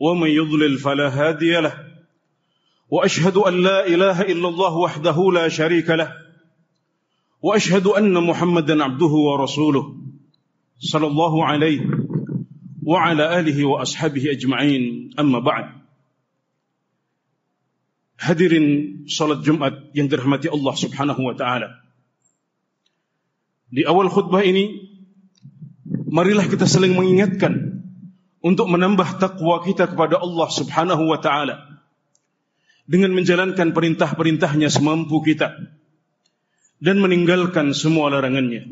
ومن يضلل فلا هادي له. وأشهد أن لا إله إلا الله وحده لا شريك له. وأشهد أن محمدا عبده ورسوله صلى الله عليه وعلى آله وأصحابه أجمعين. أما بعد. hadirin salat Jumat yang dirahmati Allah Subhanahu wa taala di awal khutbah ini marilah kita saling mengingatkan untuk menambah takwa kita kepada Allah Subhanahu wa taala dengan menjalankan perintah-perintahnya semampu kita dan meninggalkan semua larangannya.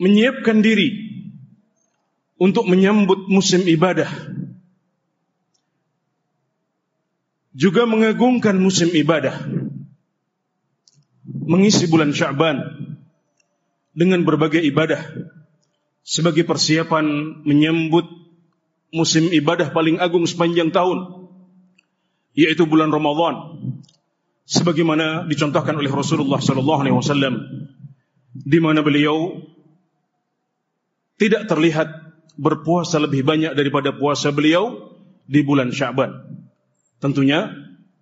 Menyiapkan diri untuk menyambut musim ibadah. Juga mengagungkan musim ibadah. Mengisi bulan Sya'ban dengan berbagai ibadah sebagai persiapan menyambut musim ibadah paling agung sepanjang tahun yaitu bulan Ramadan sebagaimana dicontohkan oleh Rasulullah sallallahu alaihi wasallam di mana beliau tidak terlihat berpuasa lebih banyak daripada puasa beliau di bulan Sya'ban tentunya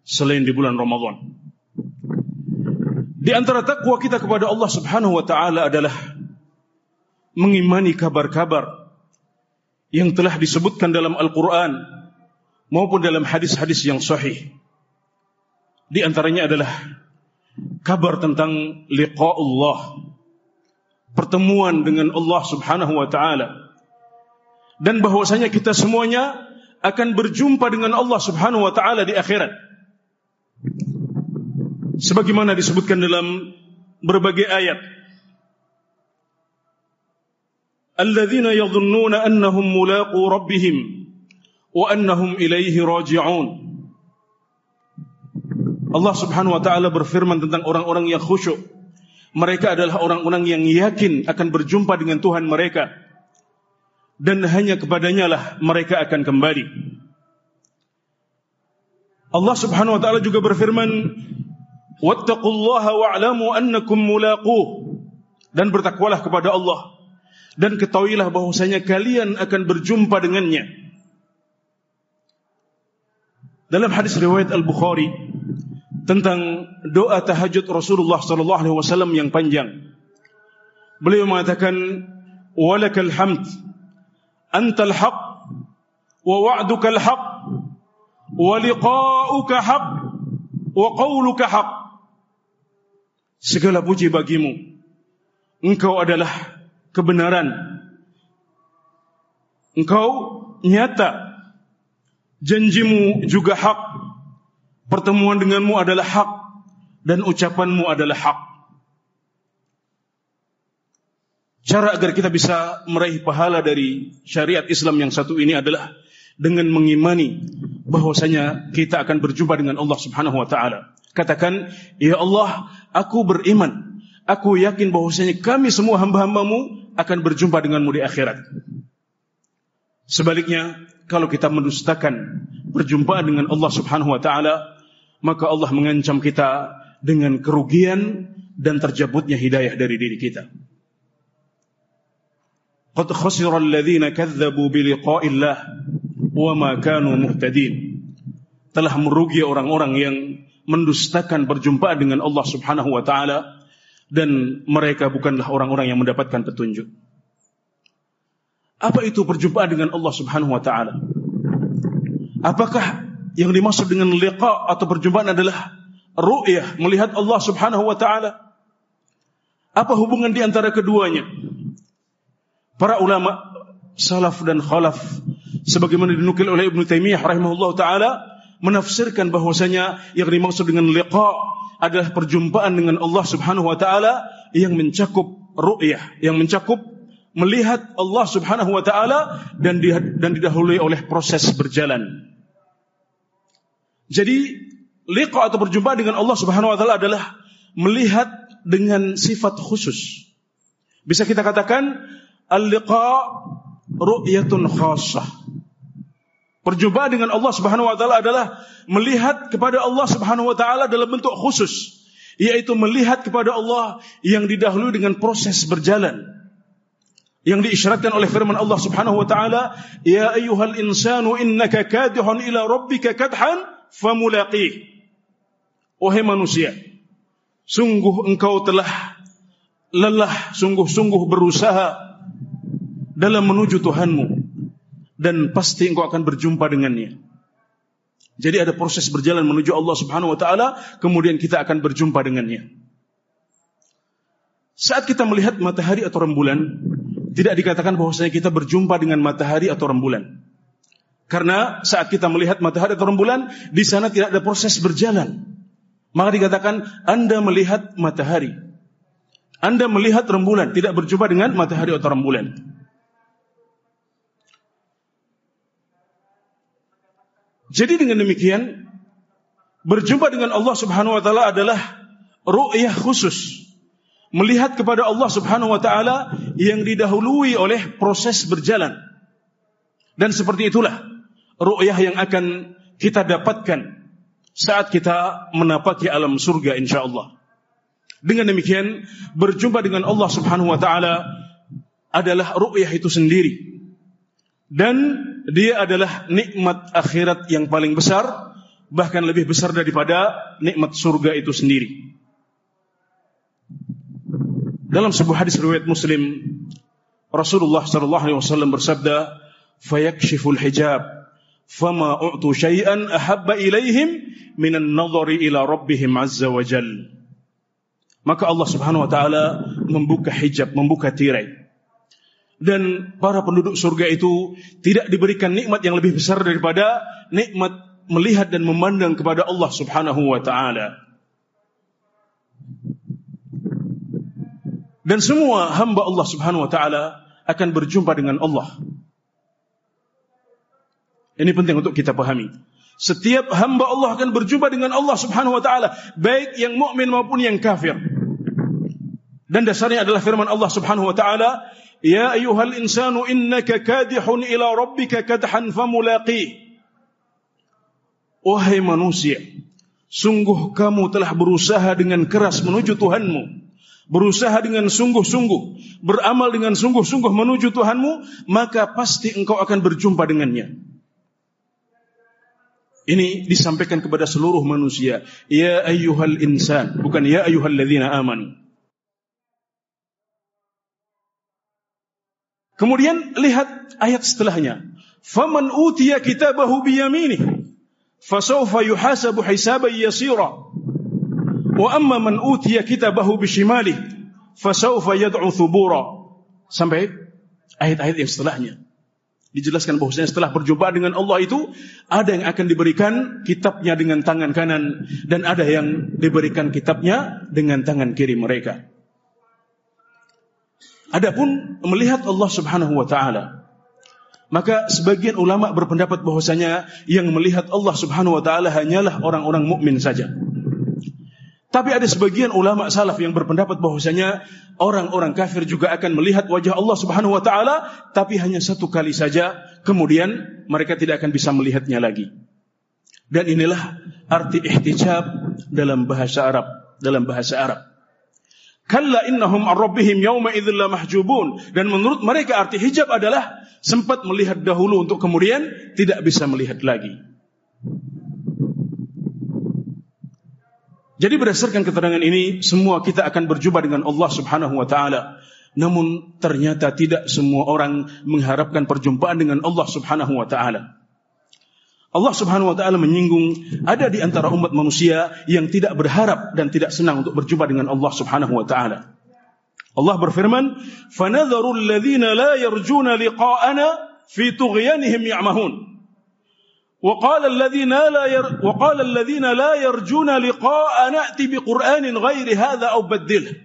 selain di bulan Ramadan di antara takwa kita kepada Allah Subhanahu wa taala adalah mengimani kabar-kabar yang telah disebutkan dalam Al-Qur'an maupun dalam hadis-hadis yang sahih. Di antaranya adalah kabar tentang liqa Allah, pertemuan dengan Allah Subhanahu wa taala. Dan bahwasanya kita semuanya akan berjumpa dengan Allah Subhanahu wa taala di akhirat sebagaimana disebutkan dalam berbagai ayat. Alladzina yadhunnuna annahum mulaqu rabbihim wa annahum ilaihi raji'un. Allah Subhanahu wa taala berfirman tentang orang-orang yang khusyuk. Mereka adalah orang-orang yang yakin akan berjumpa dengan Tuhan mereka dan hanya kepadanya lah mereka akan kembali. Allah Subhanahu wa taala juga berfirman wattaqullaha wa'lamu annakum mulaquh dan bertakwalah kepada Allah. Dan ketahuilah bahwasanya kalian akan berjumpa dengannya. Dalam hadis riwayat Al-Bukhari tentang doa tahajud Rasulullah sallallahu alaihi wasallam yang panjang. Beliau mengatakan walakal hamd. Antal haq wa wa'dukal haq wa liqa'uka haq wa qawluka haq segala puji bagimu. Engkau adalah kebenaran. Engkau nyata. Janjimu juga hak. Pertemuan denganmu adalah hak. Dan ucapanmu adalah hak. Cara agar kita bisa meraih pahala dari syariat Islam yang satu ini adalah dengan mengimani bahwasanya kita akan berjumpa dengan Allah Subhanahu wa taala. Katakan, "Ya Allah, aku beriman. Aku yakin bahwasanya kami semua hamba-hambamu akan berjumpa denganmu di akhirat. Sebaliknya, kalau kita mendustakan perjumpaan dengan Allah subhanahu wa ta'ala, maka Allah mengancam kita dengan kerugian dan terjabutnya hidayah dari diri kita. Qad khasira alladhina kadzabu bi liqa'illah wa ma kanu muhtadin. Telah merugi orang-orang yang mendustakan perjumpaan dengan Allah Subhanahu wa taala dan mereka bukanlah orang-orang yang mendapatkan petunjuk. Apa itu perjumpaan dengan Allah Subhanahu wa taala? Apakah yang dimaksud dengan liqa atau perjumpaan adalah ru'yah, melihat Allah Subhanahu wa taala? Apa hubungan di antara keduanya? Para ulama salaf dan khalaf sebagaimana dinukil oleh Ibnu Taimiyah rahimahullahu taala menafsirkan bahwasanya yang dimaksud dengan liqa adalah perjumpaan dengan Allah Subhanahu wa taala yang mencakup ru'yah, yang mencakup melihat Allah Subhanahu wa taala dan dan didahului oleh proses berjalan. Jadi liqa atau berjumpa dengan Allah Subhanahu wa taala adalah melihat dengan sifat khusus. Bisa kita katakan al-liqa ru'yatun khassah. Perjumpaan dengan Allah Subhanahu wa taala adalah melihat kepada Allah Subhanahu wa taala dalam bentuk khusus, yaitu melihat kepada Allah yang didahului dengan proses berjalan. Yang diisyaratkan oleh firman Allah Subhanahu wa taala, "Ya ayyuhal insanu innaka kadihun ila rabbika kadhan famulaqih." Wahai manusia, sungguh engkau telah lelah sungguh-sungguh berusaha dalam menuju Tuhanmu dan pasti engkau akan berjumpa dengannya. Jadi ada proses berjalan menuju Allah Subhanahu wa taala, kemudian kita akan berjumpa dengannya. Saat kita melihat matahari atau rembulan, tidak dikatakan bahwasanya kita berjumpa dengan matahari atau rembulan. Karena saat kita melihat matahari atau rembulan, di sana tidak ada proses berjalan. Maka dikatakan Anda melihat matahari. Anda melihat rembulan, tidak berjumpa dengan matahari atau rembulan. Jadi dengan demikian berjumpa dengan Allah Subhanahu wa taala adalah ru'yah khusus. Melihat kepada Allah Subhanahu wa taala yang didahului oleh proses berjalan. Dan seperti itulah ru'yah yang akan kita dapatkan saat kita menapaki alam surga insyaallah. Dengan demikian berjumpa dengan Allah Subhanahu wa taala adalah ru'yah itu sendiri. Dan dia adalah nikmat akhirat yang paling besar bahkan lebih besar daripada nikmat surga itu sendiri. Dalam sebuah hadis riwayat Muslim Rasulullah sallallahu alaihi wasallam bersabda fayakshiful hijab fama u'tu syai'an ahabba ilaihim minan nadhari ila rabbihim azza wa jal. Maka Allah Subhanahu wa taala membuka hijab membuka tirai dan para penduduk surga itu tidak diberikan nikmat yang lebih besar daripada nikmat melihat dan memandang kepada Allah Subhanahu wa taala. Dan semua hamba Allah Subhanahu wa taala akan berjumpa dengan Allah. Ini penting untuk kita pahami. Setiap hamba Allah akan berjumpa dengan Allah Subhanahu wa taala, baik yang mukmin maupun yang kafir. Dan dasarnya adalah firman Allah Subhanahu wa taala, Ya ayuhal insanu innaka kadihun ila rabbika kadhan famulaqih. Wahai manusia, sungguh kamu telah berusaha dengan keras menuju Tuhanmu. Berusaha dengan sungguh-sungguh, beramal dengan sungguh-sungguh menuju Tuhanmu, maka pasti engkau akan berjumpa dengannya. Ini disampaikan kepada seluruh manusia. Ya ayyuhal insan, bukan ya ayyuhal ladzina amanu. Kemudian lihat ayat setelahnya. Faman utiya kitabahu biyaminih fasawfa yuhasabu hisaban yasira. Wa amma man utiya kitabahu bishimalih fasawfa yad'u thubura. Sampai ayat-ayat yang setelahnya. Dijelaskan bahwasanya setelah berjumpa dengan Allah itu ada yang akan diberikan kitabnya dengan tangan kanan dan ada yang diberikan kitabnya dengan tangan kiri mereka. Adapun melihat Allah Subhanahu wa taala maka sebagian ulama berpendapat bahwasanya yang melihat Allah Subhanahu wa taala hanyalah orang-orang mukmin saja. Tapi ada sebagian ulama salaf yang berpendapat bahwasanya orang-orang kafir juga akan melihat wajah Allah Subhanahu wa taala tapi hanya satu kali saja kemudian mereka tidak akan bisa melihatnya lagi. Dan inilah arti ihtijab dalam bahasa Arab, dalam bahasa Arab. Kalla innahum ar-rabbihim yawma idzil mahjubun dan menurut mereka arti hijab adalah sempat melihat dahulu untuk kemudian tidak bisa melihat lagi. Jadi berdasarkan keterangan ini semua kita akan berjumpa dengan Allah Subhanahu wa taala. Namun ternyata tidak semua orang mengharapkan perjumpaan dengan Allah Subhanahu wa taala. Allah Subhanahu wa taala menyinggung ada di antara umat manusia yang tidak berharap dan tidak senang untuk berjumpa dengan Allah Subhanahu wa taala. Allah berfirman, "Fanadharu alladhina la yarjuna liqa'ana fi tughyanihim ya'mahun." وقال الذين لا ير وقال الذين لا يرجون لقاء نأتي بقرآن غير هذا أو بدله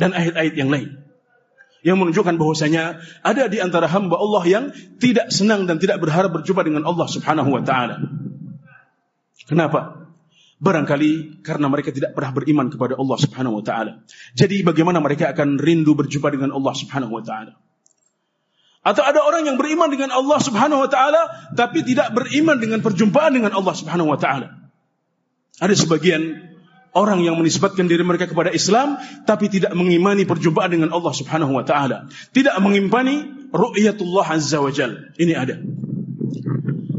dan ayat-ayat yang lain yang menunjukkan bahwasanya ada di antara hamba Allah yang tidak senang dan tidak berharap berjumpa dengan Allah Subhanahu wa taala. Kenapa? Barangkali karena mereka tidak pernah beriman kepada Allah Subhanahu wa taala. Jadi bagaimana mereka akan rindu berjumpa dengan Allah Subhanahu wa taala? Atau ada orang yang beriman dengan Allah Subhanahu wa taala tapi tidak beriman dengan perjumpaan dengan Allah Subhanahu wa taala. Ada sebagian orang yang menisbatkan diri mereka kepada Islam tapi tidak mengimani perjumpaan dengan Allah Subhanahu wa taala. Tidak mengimani ru'yatullah azza wa jal. Ini ada.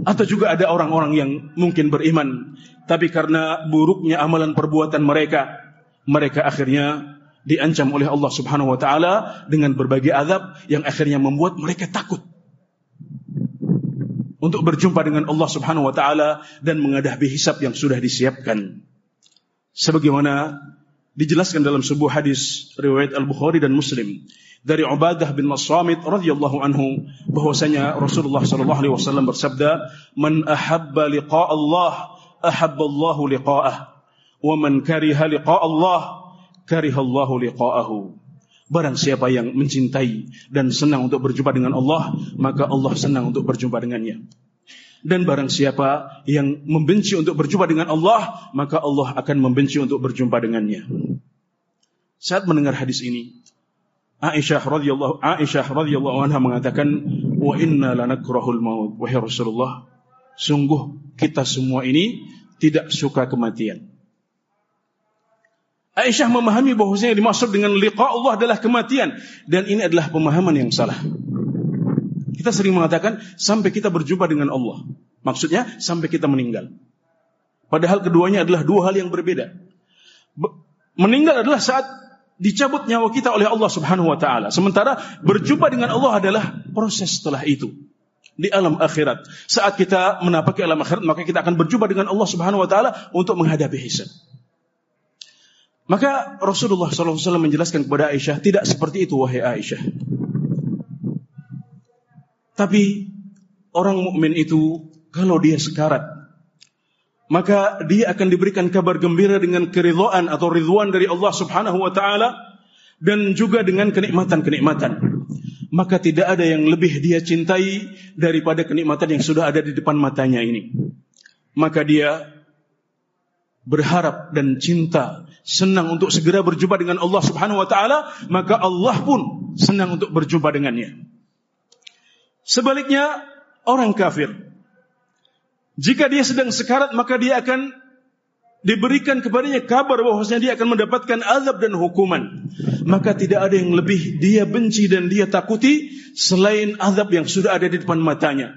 Atau juga ada orang-orang yang mungkin beriman tapi karena buruknya amalan perbuatan mereka, mereka akhirnya diancam oleh Allah Subhanahu wa taala dengan berbagai azab yang akhirnya membuat mereka takut untuk berjumpa dengan Allah Subhanahu wa taala dan menghadapi hisab yang sudah disiapkan sebagaimana dijelaskan dalam sebuah hadis riwayat Al-Bukhari dan Muslim dari Ubadah bin Mas'amit radhiyallahu anhu bahwasanya Rasulullah sallallahu alaihi wasallam bersabda man ahabba liqa Allah ahabba Allah liqa'ah. Wa man kariha liqa Allah kariha Allah liqa'ahu. Barang siapa yang mencintai dan senang untuk berjumpa dengan Allah maka Allah senang untuk berjumpa dengannya dan barang siapa yang membenci untuk berjumpa dengan Allah, maka Allah akan membenci untuk berjumpa dengannya. Saat mendengar hadis ini, Aisyah radhiyallahu Aisyah radhiyallahu anha mengatakan, "Wa inna lanakrahul maut." Wahai Rasulullah, sungguh kita semua ini tidak suka kematian. Aisyah memahami bahwasanya dimaksud dengan liqa Allah adalah kematian dan ini adalah pemahaman yang salah. Kita sering mengatakan sampai kita berjumpa dengan Allah. Maksudnya sampai kita meninggal. Padahal keduanya adalah dua hal yang berbeda. Meninggal adalah saat dicabut nyawa kita oleh Allah Subhanahu wa taala. Sementara berjumpa dengan Allah adalah proses setelah itu. Di alam akhirat. Saat kita menapaki alam akhirat, maka kita akan berjumpa dengan Allah Subhanahu wa taala untuk menghadapi hisab. Maka Rasulullah SAW menjelaskan kepada Aisyah, tidak seperti itu wahai Aisyah. Tapi orang mukmin itu kalau dia sekarat maka dia akan diberikan kabar gembira dengan keridhaan atau ridwan dari Allah Subhanahu wa taala dan juga dengan kenikmatan-kenikmatan. Maka tidak ada yang lebih dia cintai daripada kenikmatan yang sudah ada di depan matanya ini. Maka dia berharap dan cinta senang untuk segera berjumpa dengan Allah Subhanahu wa taala, maka Allah pun senang untuk berjumpa dengannya. Sebaliknya orang kafir. Jika dia sedang sekarat maka dia akan diberikan kepadanya kabar bahwasanya dia akan mendapatkan azab dan hukuman. Maka tidak ada yang lebih dia benci dan dia takuti selain azab yang sudah ada di depan matanya.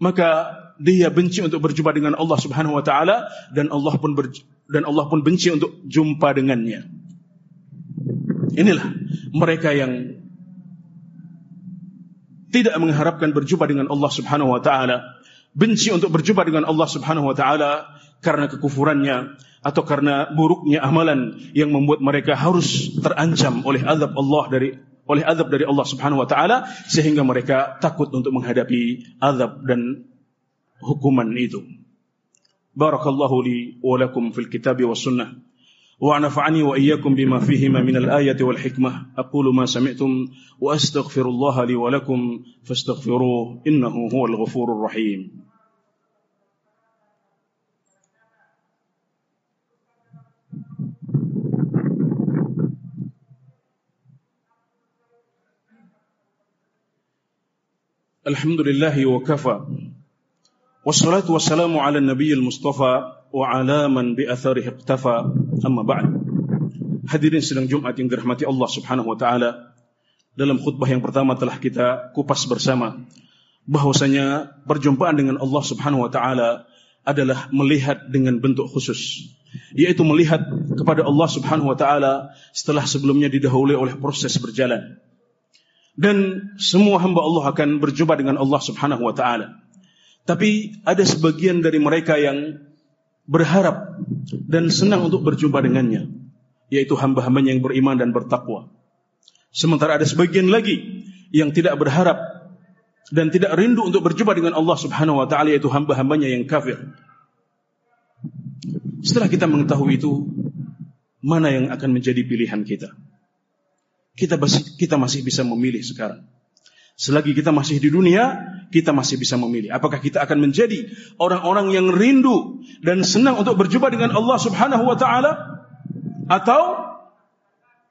Maka dia benci untuk berjumpa dengan Allah Subhanahu wa taala dan Allah pun ber, dan Allah pun benci untuk jumpa dengannya. Inilah mereka yang tidak mengharapkan berjumpa dengan Allah Subhanahu wa taala, benci untuk berjumpa dengan Allah Subhanahu wa taala karena kekufurannya atau karena buruknya amalan yang membuat mereka harus terancam oleh azab Allah dari oleh azab dari Allah Subhanahu wa taala sehingga mereka takut untuk menghadapi azab dan hukuman itu. Barakallahu li wa lakum fil kitab wa sunnah. ونفعني وإياكم بما فيهما من الآية والحكمة أقول ما سمعتم وأستغفر الله لي ولكم فاستغفروه إنه هو الغفور الرحيم. الحمد لله وكفى والصلاة والسلام على النبي المصطفى وعلى من بأثره اقتفى Amma ba'd. Hadirin sedang Jumat yang dirahmati Allah Subhanahu wa taala. Dalam khutbah yang pertama telah kita kupas bersama bahwasanya perjumpaan dengan Allah Subhanahu wa taala adalah melihat dengan bentuk khusus yaitu melihat kepada Allah Subhanahu wa taala setelah sebelumnya didahului oleh proses berjalan dan semua hamba Allah akan berjumpa dengan Allah Subhanahu wa taala tapi ada sebagian dari mereka yang berharap dan senang untuk berjumpa dengannya. Yaitu hamba-hambanya yang beriman dan bertakwa. Sementara ada sebagian lagi yang tidak berharap dan tidak rindu untuk berjumpa dengan Allah subhanahu wa ta'ala yaitu hamba-hambanya yang kafir. Setelah kita mengetahui itu, mana yang akan menjadi pilihan kita? kita masih, bisa memilih sekarang. Selagi kita masih di dunia, kita masih bisa memilih. Apakah kita akan menjadi orang-orang yang rindu dan senang untuk berjumpa dengan Allah Subhanahu wa taala atau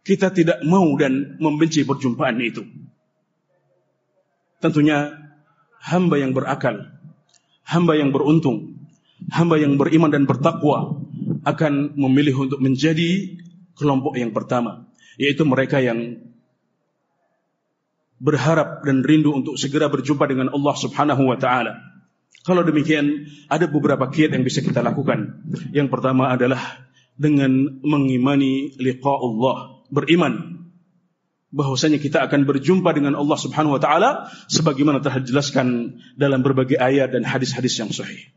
kita tidak mau dan membenci perjumpaan itu? Tentunya hamba yang berakal, hamba yang beruntung, hamba yang beriman dan bertakwa akan memilih untuk menjadi kelompok yang pertama, yaitu mereka yang berharap dan rindu untuk segera berjumpa dengan Allah Subhanahu wa taala. Kalau demikian, ada beberapa kiat yang bisa kita lakukan. Yang pertama adalah dengan mengimani liqa Allah, beriman bahwasanya kita akan berjumpa dengan Allah Subhanahu wa taala sebagaimana telah dijelaskan dalam berbagai ayat dan hadis-hadis yang sahih.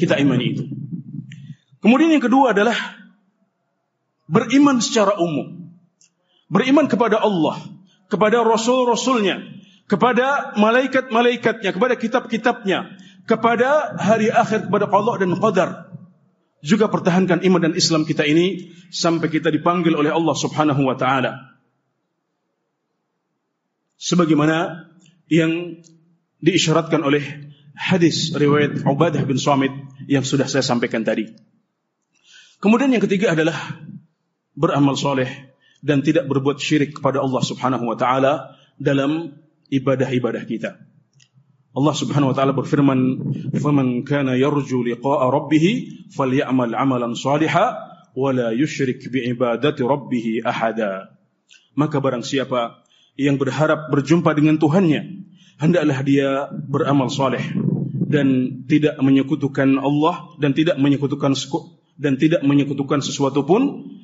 Kita imani itu. Kemudian yang kedua adalah beriman secara umum. Beriman kepada Allah, kepada rasul-rasulnya, kepada malaikat-malaikatnya, kepada kitab-kitabnya, kepada hari akhir, kepada Allah dan Qadar. Juga pertahankan iman dan Islam kita ini sampai kita dipanggil oleh Allah Subhanahu wa taala. Sebagaimana yang diisyaratkan oleh hadis riwayat Ubadah bin Samit yang sudah saya sampaikan tadi. Kemudian yang ketiga adalah beramal soleh dan tidak berbuat syirik kepada Allah Subhanahu wa taala dalam ibadah-ibadah kita. Allah Subhanahu wa taala berfirman, "Faman kana yarju liqa'a rabbih falyamal 'amalan shalihan wa la yusyrik bi ibadati rabbih ahada." Maka barang siapa yang berharap berjumpa dengan Tuhannya, hendaklah dia beramal saleh dan tidak menyekutukan Allah dan tidak menyekutukan dan tidak menyekutukan sesuatu pun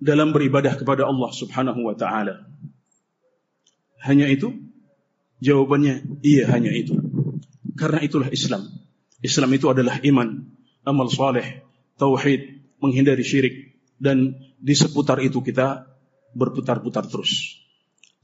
dalam beribadah kepada Allah Subhanahu wa taala. Hanya itu? Jawabannya iya hanya itu. Karena itulah Islam. Islam itu adalah iman, amal saleh, tauhid, menghindari syirik dan di seputar itu kita berputar-putar terus.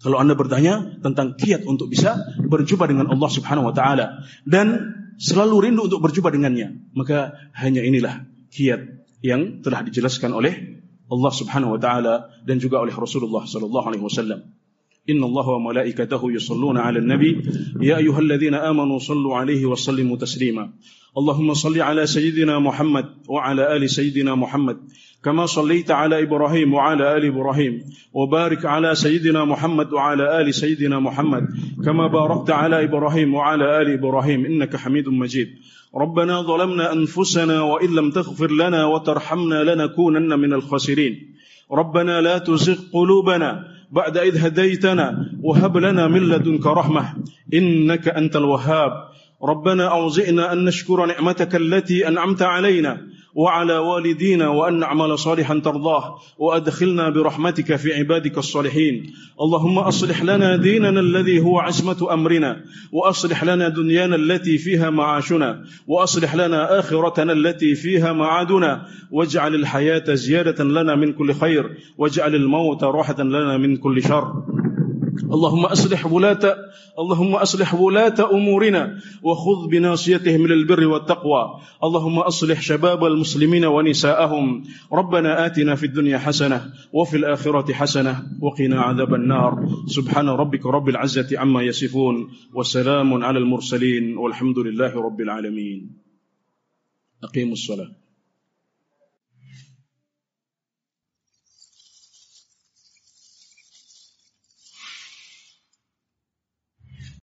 Kalau Anda bertanya tentang kiat untuk bisa berjumpa dengan Allah Subhanahu wa taala dan selalu rindu untuk berjumpa dengannya, maka hanya inilah kiat yang telah dijelaskan oleh Allah Subhanahu wa taala dan juga oleh Rasulullah sallallahu alaihi wasallam. Inna Allah wa malaikatahu yusalluna 'alan nabi ya ayyuhalladzina amanu sallu 'alaihi wa sallimu taslima. Allahumma salli 'ala sayyidina Muhammad wa 'ala ali sayyidina Muhammad كما صليت على إبراهيم وعلى آل إبراهيم وبارك على سيدنا محمد وعلى آل سيدنا محمد كما باركت على إبراهيم وعلى آل إبراهيم. إنك حميد مجيد. ربنا ظلمنا أنفسنا وإن لم تغفر لنا وترحمنا لنكونن من الخاسرين. ربنا لا تزغ قلوبنا بعد إذ هديتنا وهب لنا من لدنك رحمة. إنك أنت الوهاب. ربنا أوزئنا أن نشكر نعمتك التي أنعمت علينا وعلى والدينا وأن نعمل صالحا ترضاه وأدخلنا برحمتك في عبادك الصالحين. اللهم أصلح لنا ديننا الذي هو عزمة أمرنا وأصلح لنا دنيانا التي فيها معاشنا وأصلح لنا آخرتنا التي فيها معادنا. واجعل الحياة زيادة لنا من كل خير واجعل الموت راحة لنا من كل شر. اللهم أصلح ولاة اللهم أصلح ولاة أمورنا وخذ بناصيتهم من البر والتقوى. اللهم أصلح شباب المسلمين ونساءهم. ربنا آتنا في الدنيا حسنة وفي الآخرة حسنة وقنا عذاب النار. سبحان ربك رب العزة عما يصفون وسلام على المرسلين والحمد لله رب العالمين. أقيموا الصلاة.